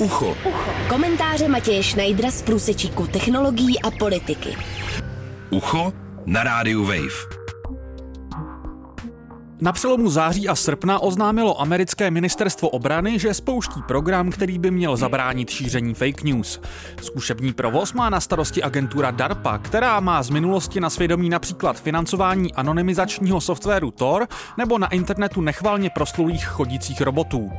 Ucho. Ucho. Komentáře Matěje Schneidera z průsečíku technologií a politiky. Ucho na rádiu Wave. Na přelomu září a srpna oznámilo americké ministerstvo obrany, že spouští program, který by měl zabránit šíření fake news. Zkušební provoz má na starosti agentura DARPA, která má z minulosti na svědomí například financování anonymizačního softwaru Tor nebo na internetu nechvalně proslulých chodících robotů.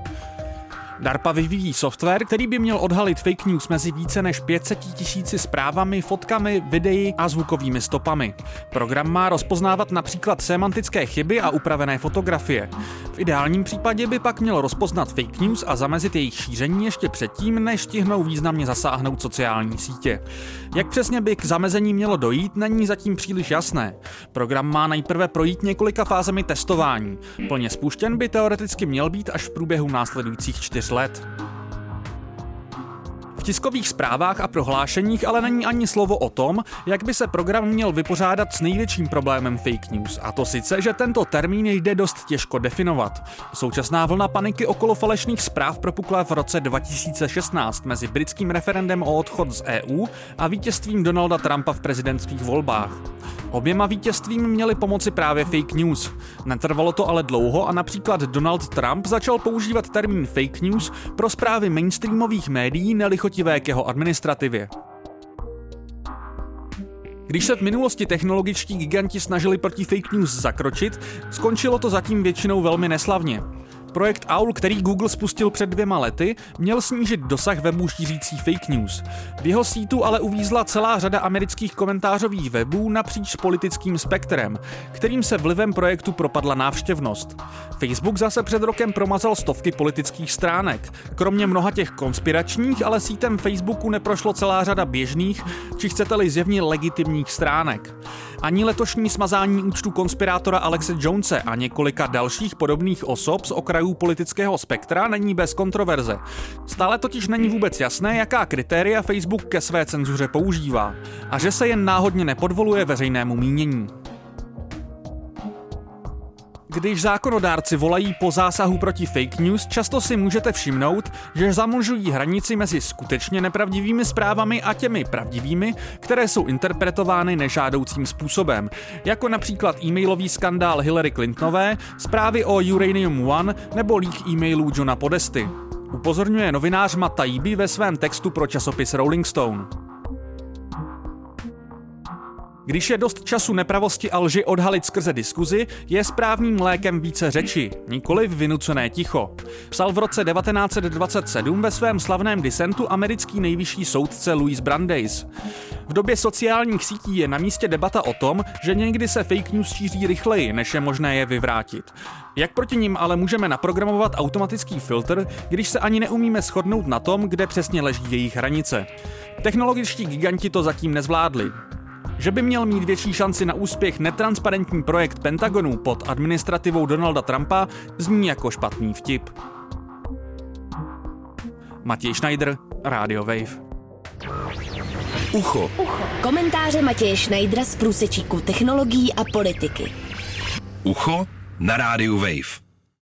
DARPA vyvíjí software, který by měl odhalit fake news mezi více než 500 tisíci zprávami, fotkami, videí a zvukovými stopami. Program má rozpoznávat například semantické chyby a upravené fotografie. V ideálním případě by pak měl rozpoznat fake news a zamezit jejich šíření ještě předtím, než stihnou významně zasáhnout sociální sítě. Jak přesně by k zamezení mělo dojít, není zatím příliš jasné. Program má nejprve projít několika fázemi testování. Plně spuštěn by teoreticky měl být až v průběhu následujících čtyř Let. Tiskových zprávách a prohlášeních ale není ani slovo o tom, jak by se program měl vypořádat s největším problémem fake news, a to sice, že tento termín jde dost těžko definovat. Současná vlna paniky okolo falešných zpráv propukla v roce 2016 mezi britským referendem o odchod z EU a vítězstvím Donalda Trumpa v prezidentských volbách. Oběma vítězstvím měly pomoci právě fake news. Netrvalo to ale dlouho a například Donald Trump začal používat termín fake news pro zprávy mainstreamových médií nelichotivé k jeho administrativě. Když se v minulosti technologičtí giganti snažili proti fake news zakročit, skončilo to zatím většinou velmi neslavně. Projekt AUL, který Google spustil před dvěma lety, měl snížit dosah webů šířící fake news. V jeho sítu ale uvízla celá řada amerických komentářových webů napříč politickým spektrem, kterým se vlivem projektu propadla návštěvnost. Facebook zase před rokem promazal stovky politických stránek. Kromě mnoha těch konspiračních, ale sítem Facebooku neprošlo celá řada běžných, či chcete-li zjevně legitimních stránek. Ani letošní smazání účtu konspirátora Alexe Jonese a několika dalších podobných osob z okrajů politického spektra není bez kontroverze. Stále totiž není vůbec jasné, jaká kritéria Facebook ke své cenzuře používá a že se jen náhodně nepodvoluje veřejnému mínění. Když zákonodárci volají po zásahu proti fake news, často si můžete všimnout, že zamlžují hranici mezi skutečně nepravdivými zprávami a těmi pravdivými, které jsou interpretovány nežádoucím způsobem, jako například e-mailový skandál Hillary Clintonové, zprávy o Uranium One nebo leak e-mailů Johna Podesty. Upozorňuje novinář Matt Taibbi ve svém textu pro časopis Rolling Stone. Když je dost času nepravosti a lži odhalit skrze diskuzi, je správným lékem více řeči, nikoli vynucené ticho. Psal v roce 1927 ve svém slavném disentu americký nejvyšší soudce Louis Brandeis. V době sociálních sítí je na místě debata o tom, že někdy se fake news šíří rychleji, než je možné je vyvrátit. Jak proti ním ale můžeme naprogramovat automatický filtr, když se ani neumíme shodnout na tom, kde přesně leží jejich hranice? Technologičtí giganti to zatím nezvládli. Že by měl mít větší šanci na úspěch netransparentní projekt Pentagonu pod administrativou Donalda Trumpa, zní jako špatný vtip. Matěj Schneider, Radio Wave. Ucho. Ucho. Komentáře Matěje Schneidera z průsečíku technologií a politiky. Ucho na rádiu Wave.